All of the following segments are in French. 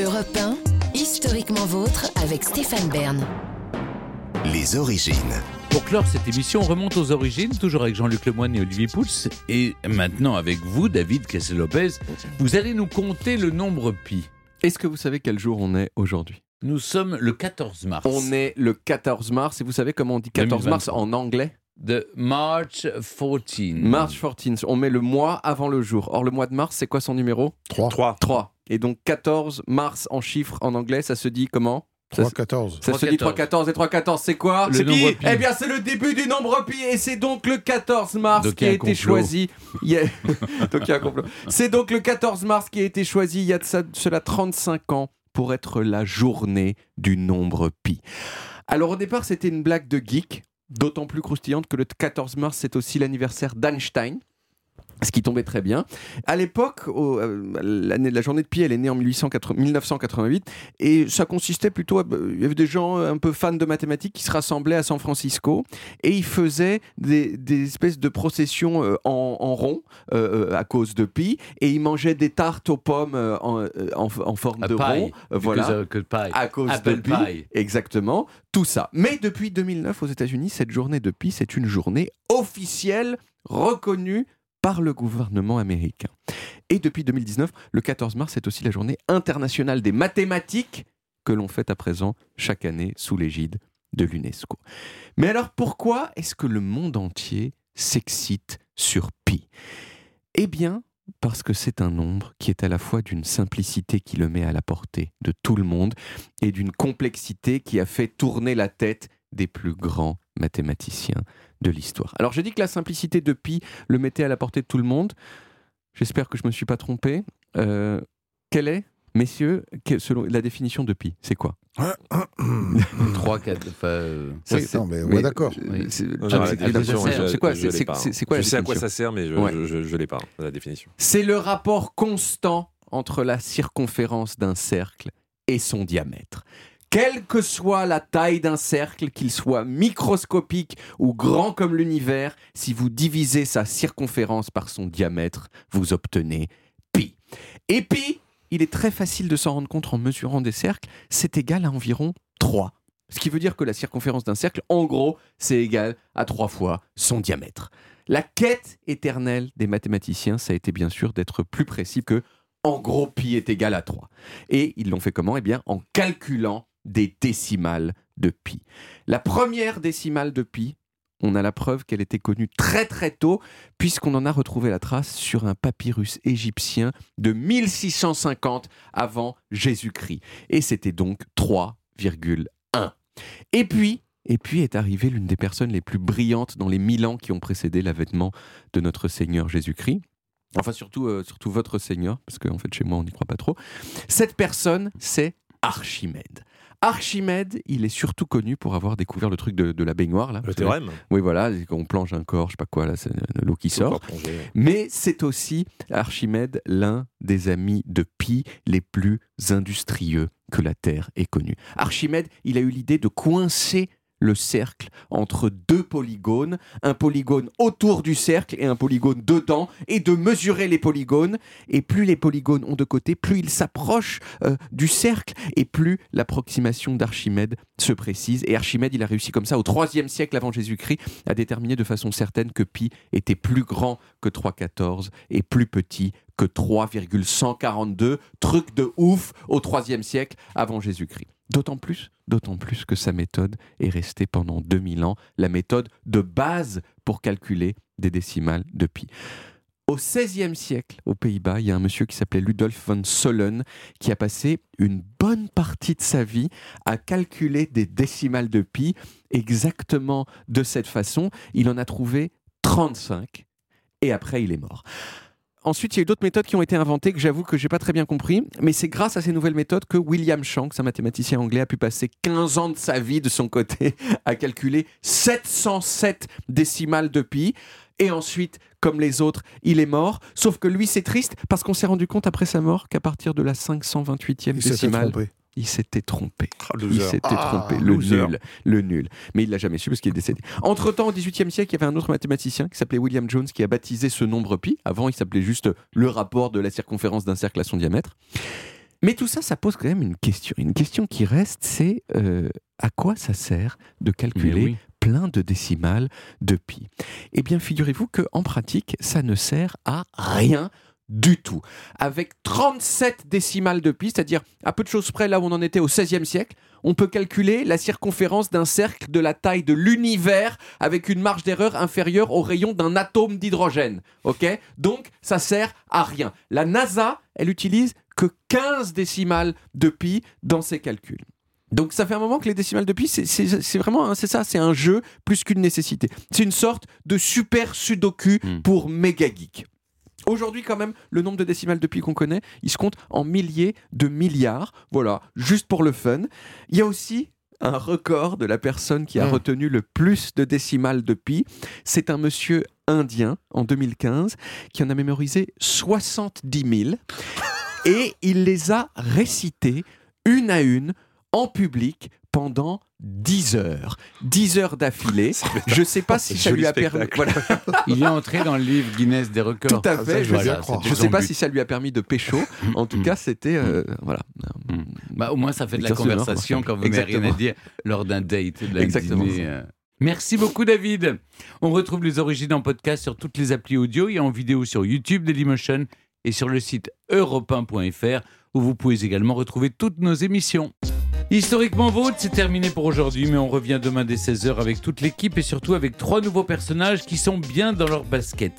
Europe 1, historiquement vôtre avec Stéphane Bern. Les origines. Pour clore cette émission, on remonte aux origines, toujours avec Jean-Luc Lemoyne et Olivier Pouls. Et maintenant avec vous, David Kessel-Lopez, vous allez nous compter le nombre pi. Est-ce que vous savez quel jour on est aujourd'hui? Nous sommes le 14 mars. On est le 14 mars et vous savez comment on dit 14 mars 2023. en anglais? De March 14. March 14. On met le mois avant le jour. Or, le mois de mars, c'est quoi son numéro? 3. 3. 3. Et donc 14 mars en chiffres en anglais, ça se dit comment? 3, Ça, 14. ça se dit 3, 14 et 3, 14, c'est quoi? Le nombre pi. Eh bien, c'est le début du nombre pi et c'est donc le 14 mars Donc, qui a été complot. choisi. Donc, il y a un complot. C'est donc le 14 mars qui a été choisi il y a de ça- cela 35 ans pour être la journée du nombre pi. Alors, au départ, c'était une blague de geek, d'autant plus croustillante que le 14 mars, c'est aussi l'anniversaire d'Einstein. Ce qui tombait très bien. À l'époque, euh, la journée de pi, elle est née en 1880 1988, et ça consistait plutôt. à- Il y avait des gens un peu fans de mathématiques qui se rassemblaient à San Francisco, et ils faisaient des, des espèces de processions euh, en, en rond euh, euh, à cause de pi, et ils mangeaient des tartes aux pommes euh, en, euh, en- en forme A de pie, rond. euh, voilà que pie. à cause Apple de pi. pie. Exactement, tout ça. Mais depuis 2009 aux États-Unis, cette journée de pi, c'est une journée officielle reconnue par le gouvernement américain. Et depuis 2019, le 14 mars, c'est aussi la journée internationale des mathématiques que l'on fête à présent chaque année sous l'égide de l'UNESCO. Mais alors pourquoi est-ce que le monde entier s'excite sur pi? Eh bien, parce que c'est un nombre qui est à la fois d'une simplicité qui le met à la portée de tout le monde et d'une complexité qui a fait tourner la tête des plus grands mathématiciens de l'histoire. Alors je dis que la simplicité de pi le mettait à la portée de tout le monde. J'espère que je ne me suis pas trompé. Euh, quelle est, messieurs, que- selon la définition de pi C'est quoi? 3, 4, enfin, euh, Ça, Oui, non, mais on mais- est d'accord. c'est- j'ai je- quoi je quoi sais à quoi ça sert, mais je Ouais. je, je- je l'ai pas, la définition. C'est le rapport constant entre la circonférence d'un cercle et son diamètre. Quelle que soit la taille d'un cercle, qu'il soit microscopique ou grand comme l'univers, si vous divisez sa circonférence par son diamètre, vous obtenez pi. Et pi, il est très facile de s'en rendre compte en mesurant des cercles, c'est égal à environ 3. Ce qui veut dire que la circonférence d'un cercle, en gros, c'est égal à 3 fois son diamètre. La quête éternelle des mathématiciens, ça a été bien sûr d'être plus précis que en gros pi est égal à 3. Et ils l'ont fait comment? Eh bien en calculant des décimales de pi. La première décimale de pi, on a la preuve qu'elle était connue très très tôt, puisqu'on en a retrouvé la trace sur un papyrus égyptien de 1650 avant Jésus-Christ. Et c'était donc 3,1. Et puis, et puis est arrivée l'une des personnes les plus brillantes dans les mille ans qui ont précédé l'avènement de notre Seigneur Jésus-Christ. Enfin, surtout, euh, surtout votre Seigneur, parce qu'en fait, chez moi, on n'y croit pas trop. Cette personne, c'est Archimède. Archimède, il est surtout connu pour avoir découvert le truc de, de la baignoire. Là, Le théorème Oui, voilà, on plonge un corps, je sais pas quoi, là, c'est l'eau qui sort. Plongé. Mais c'est aussi Archimède l'un des amis de Pi les plus industrieux que la Terre ait connu. Archimède, il a eu l'idée de coincer le cercle entre deux polygones, un polygone autour du cercle et un polygone dedans, et de mesurer les polygones. Et plus les polygones ont de côté, plus ils s'approchent euh, du cercle, et plus l'approximation d'Archimède se précise. Et Archimède, il a réussi comme ça au IIIe siècle avant Jésus-Christ à déterminer de façon certaine que pi était plus grand que 3,14 et plus petit que 3,142. Truc de ouf au IIIe siècle avant Jésus-Christ. D'autant plus, d'autant plus que sa méthode est restée pendant 2000 ans la méthode de base pour calculer des décimales de pi. Au XVIe siècle, aux Pays-Bas, il y a un monsieur qui s'appelait Ludolf von Solen qui a passé une bonne partie de sa vie à calculer des décimales de pi exactement de cette façon. Il en a trouvé 35 et après il est mort. Ensuite, il y a eu d'autres méthodes qui ont été inventées que j'avoue que j'ai pas très bien compris, mais c'est grâce à ces nouvelles méthodes que William Shanks, un mathématicien anglais, a pu passer 15 ans de sa vie de son côté à calculer 707 décimales de pi. Et ensuite, comme les autres, il est mort. Sauf que lui, c'est triste parce qu'on s'est rendu compte après sa mort qu'à partir de la 528e Il s'était décimale. Il s'était trompé. Ah, Il s'était Ah, trompé, le loser. nul, le nul. Mais il l'a jamais su parce qu'il est décédé. Entre-temps, au XVIIIe siècle, il y avait un autre mathématicien qui s'appelait William Jones qui a baptisé ce nombre pi. Avant, il s'appelait juste le rapport de la circonférence d'un cercle à son diamètre. Mais tout ça, ça pose quand même une question. Une question qui reste, c'est euh, à quoi ça sert de calculer oui. plein de décimales de pi? Eh bien, figurez-vous qu'en pratique, ça ne sert à rien du tout. Avec 37 décimales de pi, c'est-à-dire à peu de choses près là où on en était au XVIe siècle, on peut calculer la circonférence d'un cercle de la taille de l'univers avec une marge d'erreur inférieure au rayon d'un atome d'hydrogène. Ok? Donc, ça sert à rien. La NASA, elle utilise que 15 décimales de pi dans ses calculs. Donc ça fait un moment que les décimales de pi, c'est- vraiment, un- c'est ça, c'est un jeu plus qu'une nécessité. C'est une sorte de super sudoku Hmm. pour méga geeks. Aujourd'hui, quand même, le nombre de décimales de pi qu'on connaît, il se compte en milliers de milliards. Voilà, juste pour le fun. Il y a aussi un record de la personne qui a Hmm. retenu le plus de décimales de pi. C'est un monsieur indien en 2015 qui en a mémorisé 70 000 et il les a récitées une à une en public pendant 10 heures. 10 heures d'affilée. Je ne sais pas si ça lui a permis. Voilà. Il est entré dans le livre Guinness des records. Tout à ça, fait. je Je veux sais- pas but. si ça lui a permis de pécho. En tout Mm. cas, c'était euh, voilà. Bah, au moins, ça fait de la l'honneur, conversation quand vous n'avez rien à dire lors d'un date, Exactement dîner. ça. euh. Merci beaucoup, David. On retrouve les origines en podcast sur toutes les applis audio et en vidéo sur YouTube Dailymotion et sur le site europe1.fr où vous pouvez également retrouver toutes nos émissions. Historiquement vôtre, c'est terminé pour aujourd'hui, mais on revient demain dès 16h avec toute l'équipe et surtout avec trois nouveaux personnages qui sont bien dans leur basket.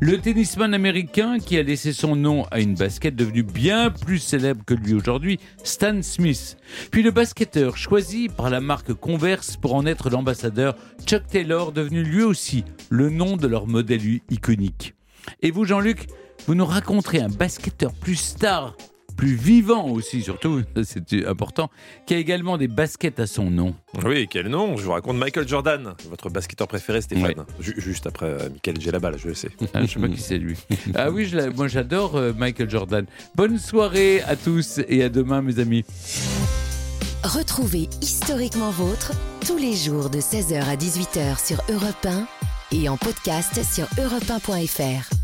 Le tennisman américain qui a laissé son nom à une basket devenue bien plus célèbre que lui aujourd'hui, Stan Smith. Puis le basketteur choisi par la marque Converse pour en être l'ambassadeur, Chuck Taylor, devenu lui aussi le nom de leur modèle iconique. Et vous, Jean-Luc, vous nous raconterez un basketteur plus star, plus vivant aussi, surtout, c'est important, qui a également des baskets à son nom. Oui, quel nom? Je vous raconte Michael Jordan, votre basketteur préféré, Stéphane. Ju- juste après euh, Michael, j'ai la balle, je le sais. Ah, je sais pas qui c'est lui. Ah oui, je moi j'adore euh, Michael Jordan. Bonne soirée à tous et à demain, mes amis. Retrouvez Historiquement Vôtre tous les jours de 16h à 18h sur Europe 1 et en podcast sur europe1.fr.